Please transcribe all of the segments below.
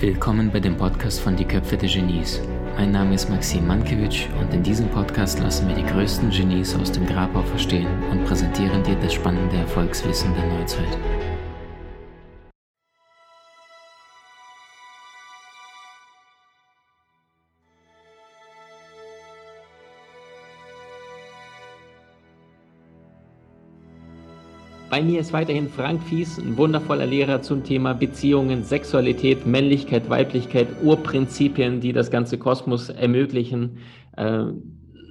Willkommen bei dem Podcast von Die Köpfe der Genies. Mein Name ist Maxim Mankewitsch und in diesem Podcast lassen wir die größten Genies aus dem Grabau verstehen und präsentieren dir das spannende Erfolgswissen der Neuzeit. Bei mir ist weiterhin Frank Fies, ein wundervoller Lehrer zum Thema Beziehungen, Sexualität, Männlichkeit, Weiblichkeit, Urprinzipien, die das ganze Kosmos ermöglichen. Äh,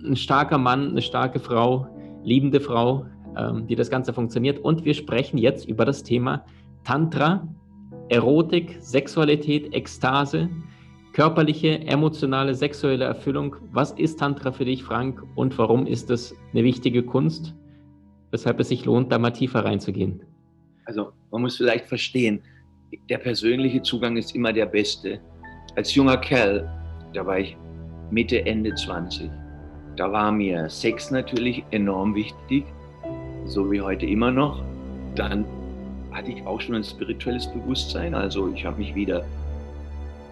ein starker Mann, eine starke Frau, liebende Frau, ähm, die das Ganze funktioniert. Und wir sprechen jetzt über das Thema Tantra, Erotik, Sexualität, Ekstase, körperliche, emotionale, sexuelle Erfüllung. Was ist Tantra für dich, Frank, und warum ist es eine wichtige Kunst? Weshalb es sich lohnt, da mal tiefer reinzugehen? Also man muss vielleicht verstehen, der persönliche Zugang ist immer der beste. Als junger Kerl, da war ich Mitte, Ende 20, da war mir Sex natürlich enorm wichtig, so wie heute immer noch. Dann hatte ich auch schon ein spirituelles Bewusstsein, also ich habe mich wieder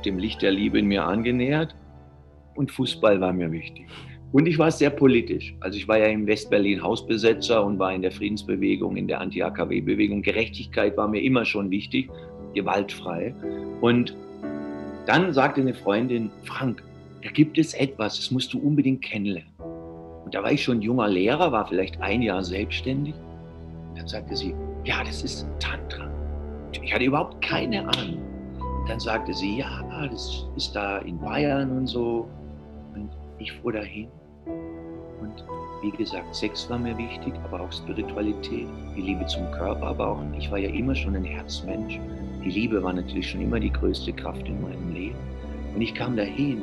dem Licht der Liebe in mir angenähert und Fußball war mir wichtig. Und ich war sehr politisch. Also ich war ja in Westberlin Hausbesetzer und war in der Friedensbewegung, in der Anti-AKW-Bewegung. Gerechtigkeit war mir immer schon wichtig, gewaltfrei. Und dann sagte eine Freundin, Frank, da gibt es etwas, das musst du unbedingt kennenlernen. Und da war ich schon junger Lehrer, war vielleicht ein Jahr selbstständig. Dann sagte sie, ja, das ist Tantra. Und ich hatte überhaupt keine Ahnung. Und dann sagte sie, ja, das ist da in Bayern und so. Und ich fuhr dahin und wie gesagt, Sex war mir wichtig, aber auch Spiritualität, die Liebe zum Körper, aber auch, ich war ja immer schon ein Herzmensch. Die Liebe war natürlich schon immer die größte Kraft in meinem Leben. Und ich kam dahin,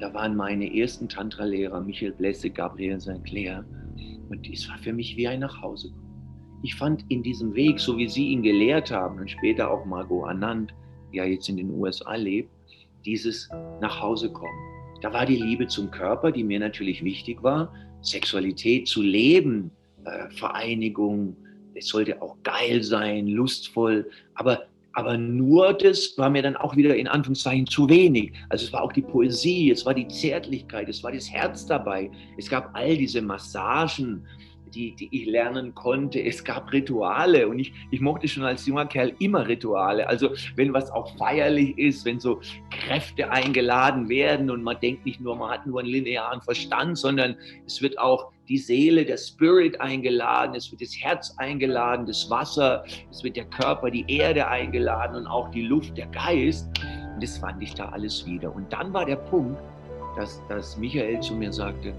da waren meine ersten Tantra-Lehrer, Michael Blesse, Gabriel Sinclair. Und es war für mich wie ein Nachhausekommen. Ich fand in diesem Weg, so wie sie ihn gelehrt haben und später auch Margot Anand, die ja jetzt in den USA lebt, dieses Nachhausekommen da war die Liebe zum Körper, die mir natürlich wichtig war, Sexualität zu leben, äh, Vereinigung, es sollte auch geil sein, lustvoll, aber, aber nur das war mir dann auch wieder in Anführungszeichen zu wenig. Also es war auch die Poesie, es war die Zärtlichkeit, es war das Herz dabei, es gab all diese Massagen, die, die ich lernen konnte. Es gab Rituale und ich, ich mochte schon als junger Kerl immer Rituale. Also wenn was auch feierlich ist, wenn so Kräfte eingeladen werden und man denkt nicht nur, man hat nur einen linearen Verstand, sondern es wird auch die Seele, der Spirit eingeladen, es wird das Herz eingeladen, das Wasser, es wird der Körper, die Erde eingeladen und auch die Luft, der Geist. Und das fand ich da alles wieder. Und dann war der Punkt, dass, dass Michael zu mir sagte,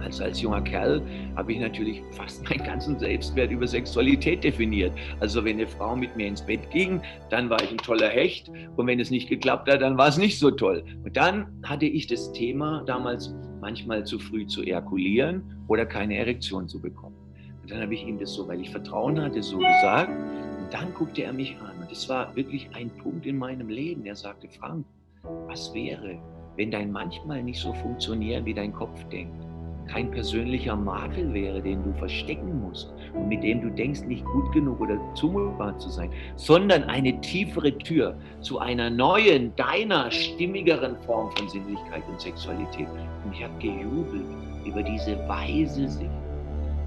als, als junger Kerl habe ich natürlich fast meinen ganzen Selbstwert über Sexualität definiert. Also wenn eine Frau mit mir ins Bett ging, dann war ich ein toller Hecht und wenn es nicht geklappt hat, dann war es nicht so toll. Und dann hatte ich das Thema damals manchmal zu früh zu ejakulieren oder keine Erektion zu bekommen. Und dann habe ich ihm das so, weil ich Vertrauen hatte, so gesagt. Und dann guckte er mich an und das war wirklich ein Punkt in meinem Leben. Er sagte, Frank, was wäre, wenn dein manchmal nicht so funktioniert, wie dein Kopf denkt? Kein persönlicher Makel wäre, den du verstecken musst und mit dem du denkst, nicht gut genug oder zumutbar zu sein, sondern eine tiefere Tür zu einer neuen, deiner stimmigeren Form von Sinnlichkeit und Sexualität. Und ich habe gejubelt über diese weise Sicht.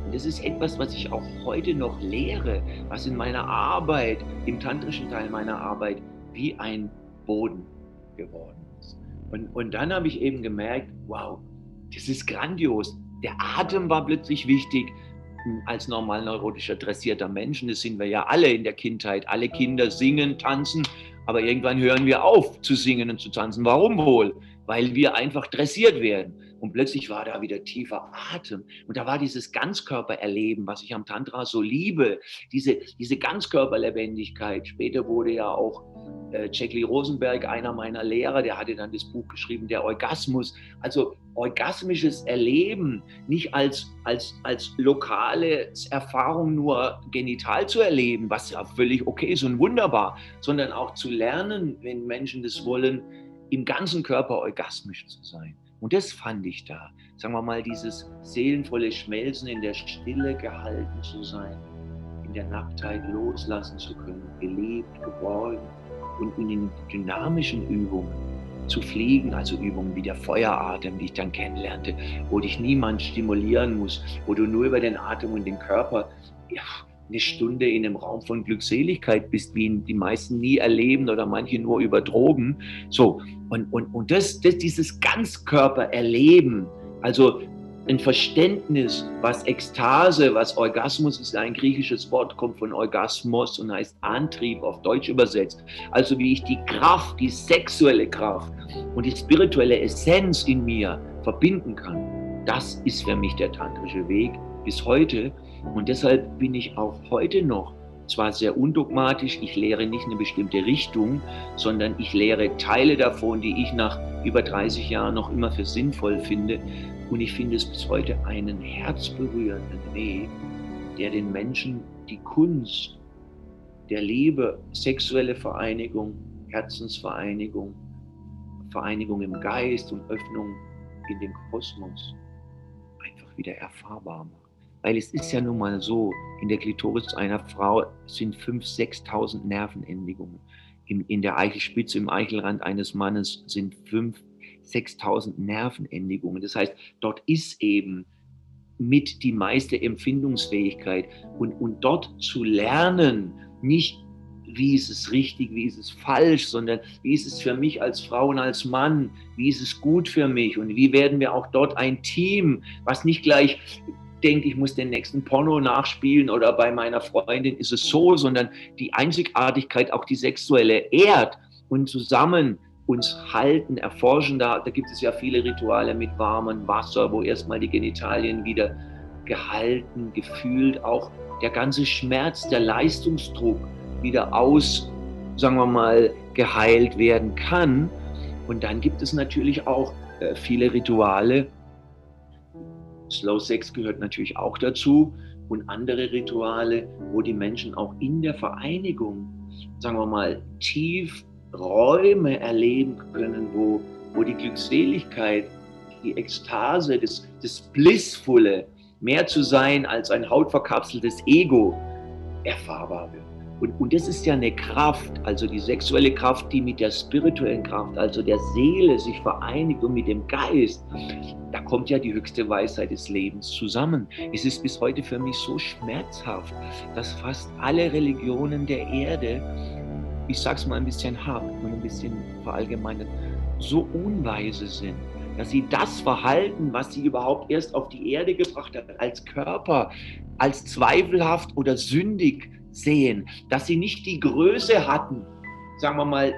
Und das ist etwas, was ich auch heute noch lehre, was in meiner Arbeit, im tantrischen Teil meiner Arbeit, wie ein Boden geworden ist. Und, und dann habe ich eben gemerkt, wow, das ist grandios. Der Atem war plötzlich wichtig als normal neurotischer dressierter Mensch. Das sind wir ja alle in der Kindheit. Alle Kinder singen, tanzen, aber irgendwann hören wir auf zu singen und zu tanzen. Warum wohl? Weil wir einfach dressiert werden. Und plötzlich war da wieder tiefer Atem. Und da war dieses Ganzkörpererleben, was ich am Tantra so liebe. Diese, diese Ganzkörperlebendigkeit. Später wurde ja auch äh, Jack Lee Rosenberg, einer meiner Lehrer, der hatte dann das Buch geschrieben, der Orgasmus. Also orgasmisches Erleben, nicht als, als, als lokale Erfahrung nur genital zu erleben, was ja völlig okay ist und wunderbar, sondern auch zu lernen, wenn Menschen das wollen, im ganzen Körper orgasmisch zu sein. Und das fand ich da. Sagen wir mal, dieses seelenvolle Schmelzen in der Stille gehalten zu sein, in der Nacktheit loslassen zu können, gelebt, geborgen und in den dynamischen Übungen zu fliegen, also Übungen wie der Feueratem, die ich dann kennenlernte, wo dich niemand stimulieren muss, wo du nur über den Atem und den Körper ja, eine Stunde in einem Raum von Glückseligkeit bist, wie ihn die meisten nie erleben oder manche nur über Drogen. So, und, und, und das, das, dieses Ganzkörper-Erleben, also ein Verständnis, was Ekstase, was Orgasmus ist, ein griechisches Wort, kommt von Orgasmos und heißt Antrieb auf Deutsch übersetzt. Also wie ich die Kraft, die sexuelle Kraft und die spirituelle Essenz in mir verbinden kann. Das ist für mich der tantrische Weg bis heute. Und deshalb bin ich auch heute noch zwar sehr undogmatisch, ich lehre nicht eine bestimmte Richtung, sondern ich lehre Teile davon, die ich nach über 30 Jahren noch immer für sinnvoll finde. Und ich finde es bis heute einen herzberührenden Weg, der den Menschen die Kunst der Liebe, sexuelle Vereinigung, Herzensvereinigung, Vereinigung im Geist und Öffnung in den Kosmos einfach wieder erfahrbar macht. Weil es ist ja nun mal so, in der Klitoris einer Frau sind 5.000, 6.000 Nervenendigungen. In, in der Eichelspitze, im Eichelrand eines Mannes sind 5.000, 6.000 Nervenendigungen. Das heißt, dort ist eben mit die meiste Empfindungsfähigkeit. Und, und dort zu lernen, nicht wie ist es richtig, wie ist es falsch, sondern wie ist es für mich als Frau und als Mann, wie ist es gut für mich und wie werden wir auch dort ein Team, was nicht gleich denke, ich muss den nächsten Porno nachspielen oder bei meiner Freundin ist es so, sondern die Einzigartigkeit, auch die sexuelle ehrt und zusammen uns halten, erforschen. Da, da gibt es ja viele Rituale mit warmem Wasser, wo erstmal die Genitalien wieder gehalten, gefühlt, auch der ganze Schmerz, der Leistungsdruck wieder aus, sagen wir mal, geheilt werden kann. Und dann gibt es natürlich auch äh, viele Rituale, Slow Sex gehört natürlich auch dazu und andere Rituale, wo die Menschen auch in der Vereinigung, sagen wir mal, tief Räume erleben können, wo, wo die Glückseligkeit, die Ekstase, das, das Blissvolle, mehr zu sein als ein hautverkapseltes Ego erfahrbar wird. Und, und das ist ja eine Kraft, also die sexuelle Kraft, die mit der spirituellen Kraft, also der Seele sich vereinigt und mit dem Geist. Da kommt ja die höchste Weisheit des Lebens zusammen. Es ist bis heute für mich so schmerzhaft, dass fast alle Religionen der Erde, ich sag's mal ein bisschen hart und ein bisschen verallgemeinert, so unweise sind dass sie das Verhalten, was sie überhaupt erst auf die Erde gebracht hat, als Körper, als zweifelhaft oder sündig sehen, dass sie nicht die Größe hatten, sagen wir mal,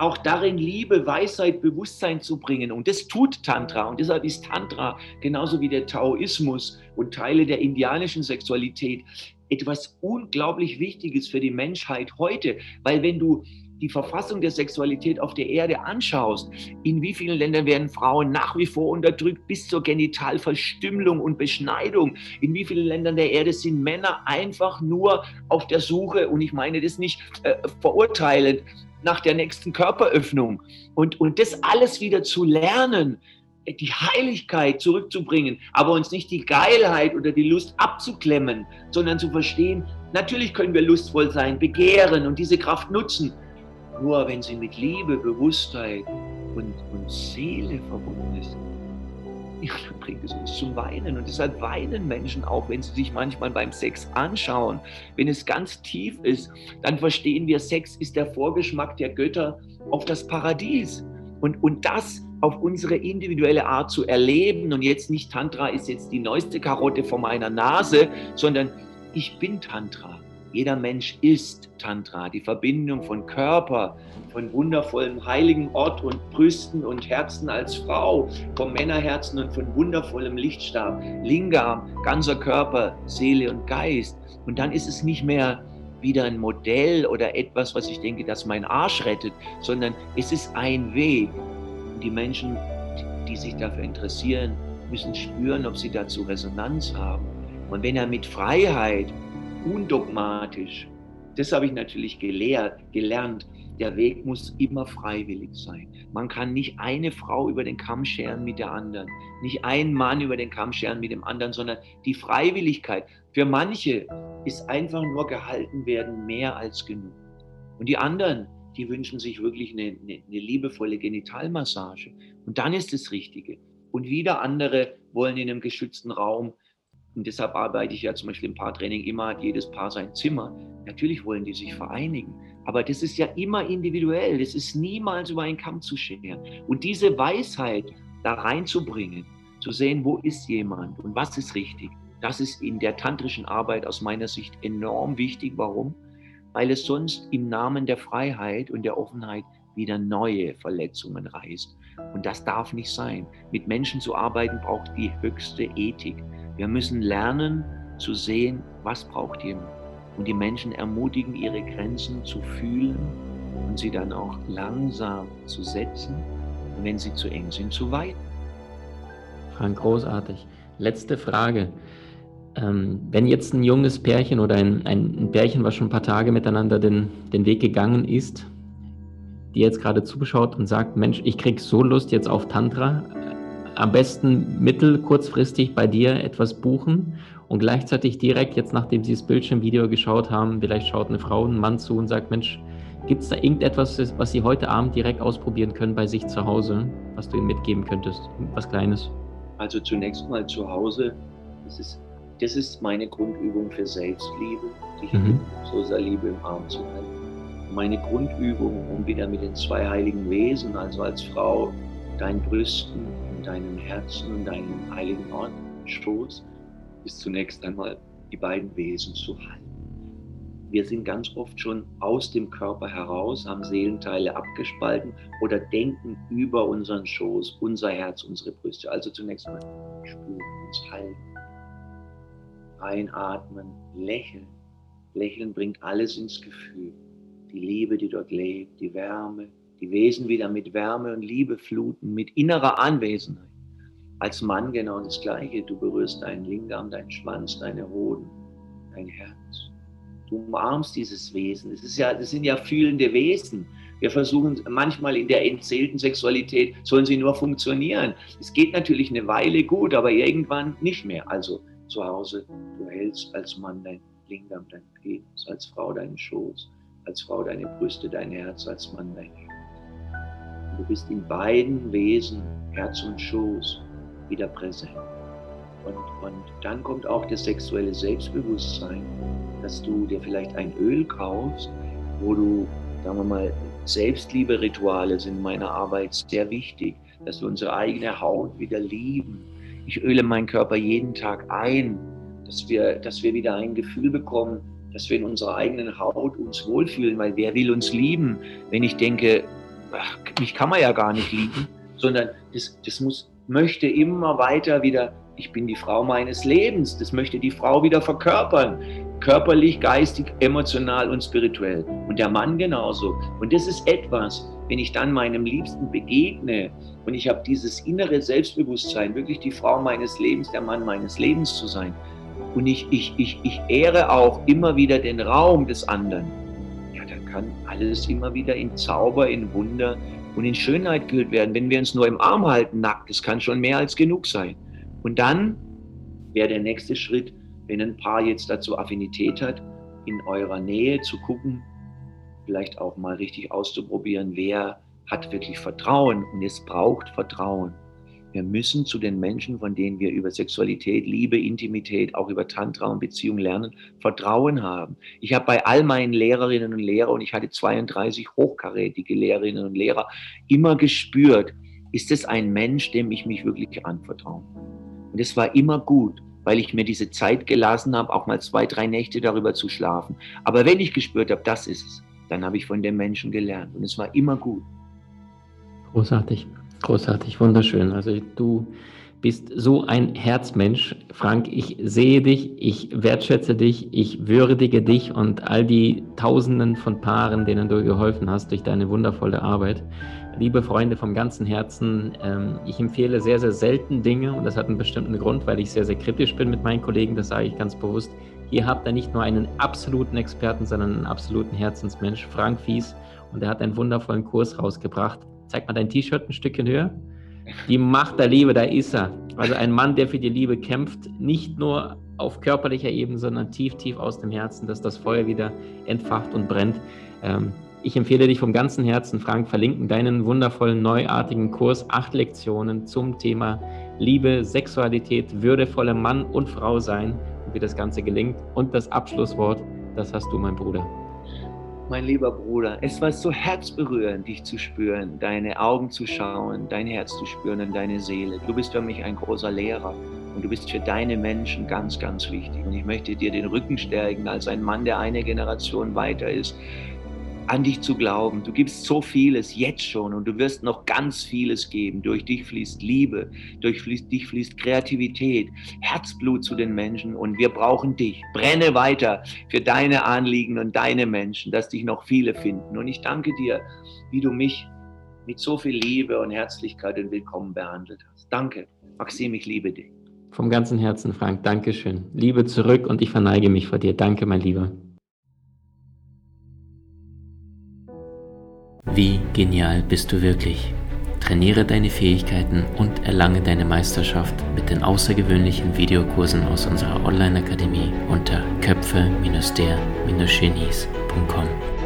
auch darin Liebe, Weisheit, Bewusstsein zu bringen. Und das tut Tantra. Und deshalb ist Tantra genauso wie der Taoismus und Teile der indianischen Sexualität etwas unglaublich Wichtiges für die Menschheit heute. Weil wenn du die Verfassung der Sexualität auf der Erde anschaust, in wie vielen Ländern werden Frauen nach wie vor unterdrückt bis zur Genitalverstümmelung und Beschneidung, in wie vielen Ländern der Erde sind Männer einfach nur auf der Suche, und ich meine das nicht äh, verurteilend, nach der nächsten Körperöffnung. Und, und das alles wieder zu lernen, die Heiligkeit zurückzubringen, aber uns nicht die Geilheit oder die Lust abzuklemmen, sondern zu verstehen, natürlich können wir lustvoll sein, begehren und diese Kraft nutzen, nur wenn sie mit Liebe, Bewusstheit und, und Seele verbunden ist, bringt es uns zum Weinen. Und deshalb weinen Menschen auch, wenn sie sich manchmal beim Sex anschauen. Wenn es ganz tief ist, dann verstehen wir, Sex ist der Vorgeschmack der Götter auf das Paradies. Und, und das auf unsere individuelle Art zu erleben. Und jetzt nicht Tantra ist jetzt die neueste Karotte vor meiner Nase, sondern ich bin Tantra. Jeder Mensch ist Tantra, die Verbindung von Körper, von wundervollem heiligen Ort und Brüsten und Herzen als Frau, vom Männerherzen und von wundervollem Lichtstab, Lingam, ganzer Körper, Seele und Geist. Und dann ist es nicht mehr wieder ein Modell oder etwas, was ich denke, das mein Arsch rettet, sondern es ist ein Weg. Und die Menschen, die sich dafür interessieren, müssen spüren, ob sie dazu Resonanz haben. Und wenn er mit Freiheit undogmatisch das habe ich natürlich gelehrt, gelernt. Der Weg muss immer freiwillig sein. Man kann nicht eine Frau über den Kamm scheren mit der anderen, nicht ein Mann über den Kamm scheren mit dem anderen, sondern die Freiwilligkeit. Für manche ist einfach nur gehalten werden mehr als genug. Und die anderen, die wünschen sich wirklich eine, eine, eine liebevolle Genitalmassage. Und dann ist das Richtige. Und wieder andere wollen in einem geschützten Raum und deshalb arbeite ich ja zum Beispiel im Paartraining immer, hat jedes Paar sein Zimmer. Natürlich wollen die sich vereinigen. Aber das ist ja immer individuell. Das ist niemals über einen Kamm zu scheren. Und diese Weisheit da reinzubringen, zu sehen, wo ist jemand und was ist richtig, das ist in der tantrischen Arbeit aus meiner Sicht enorm wichtig. Warum? Weil es sonst im Namen der Freiheit und der Offenheit wieder neue Verletzungen reißt. Und das darf nicht sein. Mit Menschen zu arbeiten braucht die höchste Ethik. Wir müssen lernen zu sehen, was braucht jemand. Und die Menschen ermutigen, ihre Grenzen zu fühlen und sie dann auch langsam zu setzen. Und wenn sie zu eng sind, zu weiten. Frank, großartig. Letzte Frage. Ähm, wenn jetzt ein junges Pärchen oder ein, ein, Pärchen, was schon ein paar Tage miteinander den, den Weg gegangen ist, die jetzt gerade zuschaut und sagt, Mensch, ich krieg so Lust jetzt auf Tantra, am besten mittel, kurzfristig bei dir etwas buchen und gleichzeitig direkt jetzt, nachdem Sie das Bildschirmvideo geschaut haben, vielleicht schaut eine Frau, ein Mann zu und sagt, Mensch, gibt es da irgendetwas, was Sie heute Abend direkt ausprobieren können bei sich zu Hause, was du ihnen mitgeben könntest? Was Kleines? Also zunächst mal zu Hause, das ist, das ist meine Grundübung für Selbstliebe, dich mhm. so sehr Liebe im Arm zu halten. Meine Grundübung, um wieder mit den zwei heiligen Wesen, also als Frau, deinen Brüsten deinem Herzen und deinem heiligen Ort, Stoß, ist zunächst einmal die beiden Wesen zu halten. Wir sind ganz oft schon aus dem Körper heraus, haben Seelenteile abgespalten oder denken über unseren Schoß, unser Herz, unsere Brüste. Also zunächst mal spüren, uns halten, einatmen, lächeln. Lächeln bringt alles ins Gefühl. Die Liebe, die dort lebt, die Wärme, die Wesen wieder mit Wärme und Liebe fluten, mit innerer Anwesenheit. Als Mann genau das Gleiche. Du berührst deinen Lingam, deinen Schwanz, deine Hoden, dein Herz. Du umarmst dieses Wesen. Ist ja, das sind ja fühlende Wesen. Wir versuchen manchmal in der entzählten Sexualität, sollen sie nur funktionieren. Es geht natürlich eine Weile gut, aber irgendwann nicht mehr. Also zu Hause, du hältst als Mann dein Lingam, dein Penis, als Frau deinen Schoß, als Frau deine Brüste, dein Herz, als Mann dein Herz. Du bist in beiden Wesen, Herz und Schoß, wieder präsent. Und, und dann kommt auch das sexuelle Selbstbewusstsein, dass du dir vielleicht ein Öl kaufst, wo du, sagen wir mal, Selbstliebe-Rituale sind in meiner Arbeit sehr wichtig, dass wir unsere eigene Haut wieder lieben. Ich öle meinen Körper jeden Tag ein, dass wir, dass wir wieder ein Gefühl bekommen, dass wir in unserer eigenen Haut uns wohlfühlen, weil wer will uns lieben, wenn ich denke, mich kann man ja gar nicht lieben, sondern das, das muss, möchte immer weiter wieder, ich bin die Frau meines Lebens, das möchte die Frau wieder verkörpern, körperlich, geistig, emotional und spirituell. Und der Mann genauso. Und das ist etwas, wenn ich dann meinem Liebsten begegne und ich habe dieses innere Selbstbewusstsein, wirklich die Frau meines Lebens, der Mann meines Lebens zu sein. Und ich, ich, ich, ich ehre auch immer wieder den Raum des anderen kann alles immer wieder in Zauber, in Wunder und in Schönheit gehüllt werden. Wenn wir uns nur im Arm halten, nackt, das kann schon mehr als genug sein. Und dann wäre der nächste Schritt, wenn ein Paar jetzt dazu Affinität hat, in eurer Nähe zu gucken, vielleicht auch mal richtig auszuprobieren, wer hat wirklich Vertrauen und es braucht Vertrauen. Wir müssen zu den Menschen, von denen wir über Sexualität, Liebe, Intimität, auch über Tantra und Beziehung lernen, Vertrauen haben. Ich habe bei all meinen Lehrerinnen und Lehrern, und ich hatte 32 hochkarätige Lehrerinnen und Lehrer, immer gespürt, ist es ein Mensch, dem ich mich wirklich anvertraue. Und es war immer gut, weil ich mir diese Zeit gelassen habe, auch mal zwei, drei Nächte darüber zu schlafen. Aber wenn ich gespürt habe, das ist es, dann habe ich von dem Menschen gelernt. Und es war immer gut. Großartig. Großartig, wunderschön. Also du bist so ein Herzmensch, Frank. Ich sehe dich, ich wertschätze dich, ich würdige dich und all die Tausenden von Paaren, denen du geholfen hast durch deine wundervolle Arbeit. Liebe Freunde vom ganzen Herzen, ähm, ich empfehle sehr, sehr selten Dinge und das hat einen bestimmten Grund, weil ich sehr, sehr kritisch bin mit meinen Kollegen, das sage ich ganz bewusst. Hier habt ihr nicht nur einen absoluten Experten, sondern einen absoluten Herzensmensch, Frank Fies. Und er hat einen wundervollen Kurs rausgebracht. Zeig mal dein T-Shirt ein Stückchen höher. Die Macht der Liebe, da ist er. Also ein Mann, der für die Liebe kämpft, nicht nur auf körperlicher Ebene, sondern tief, tief aus dem Herzen, dass das Feuer wieder entfacht und brennt. Ähm, ich empfehle dich vom ganzen Herzen, Frank, verlinken deinen wundervollen, neuartigen Kurs, acht Lektionen zum Thema Liebe, Sexualität, würdevolle Mann und Frau sein und wie das Ganze gelingt. Und das Abschlusswort, das hast du, mein Bruder. Mein lieber Bruder, es war so herzberührend, dich zu spüren, deine Augen zu schauen, dein Herz zu spüren und deine Seele. Du bist für mich ein großer Lehrer und du bist für deine Menschen ganz, ganz wichtig. Und ich möchte dir den Rücken stärken als ein Mann, der eine Generation weiter ist an dich zu glauben. Du gibst so vieles jetzt schon und du wirst noch ganz vieles geben. Durch dich fließt Liebe, durch dich fließt Kreativität, Herzblut zu den Menschen und wir brauchen dich. Brenne weiter für deine Anliegen und deine Menschen, dass dich noch viele finden. Und ich danke dir, wie du mich mit so viel Liebe und Herzlichkeit und Willkommen behandelt hast. Danke, Maxim, ich liebe dich. Vom ganzen Herzen, Frank, Dankeschön. Liebe zurück und ich verneige mich vor dir. Danke, mein Lieber. Wie genial bist du wirklich? Trainiere deine Fähigkeiten und erlange deine Meisterschaft mit den außergewöhnlichen Videokursen aus unserer Online-Akademie unter köpfe-der-genies.com.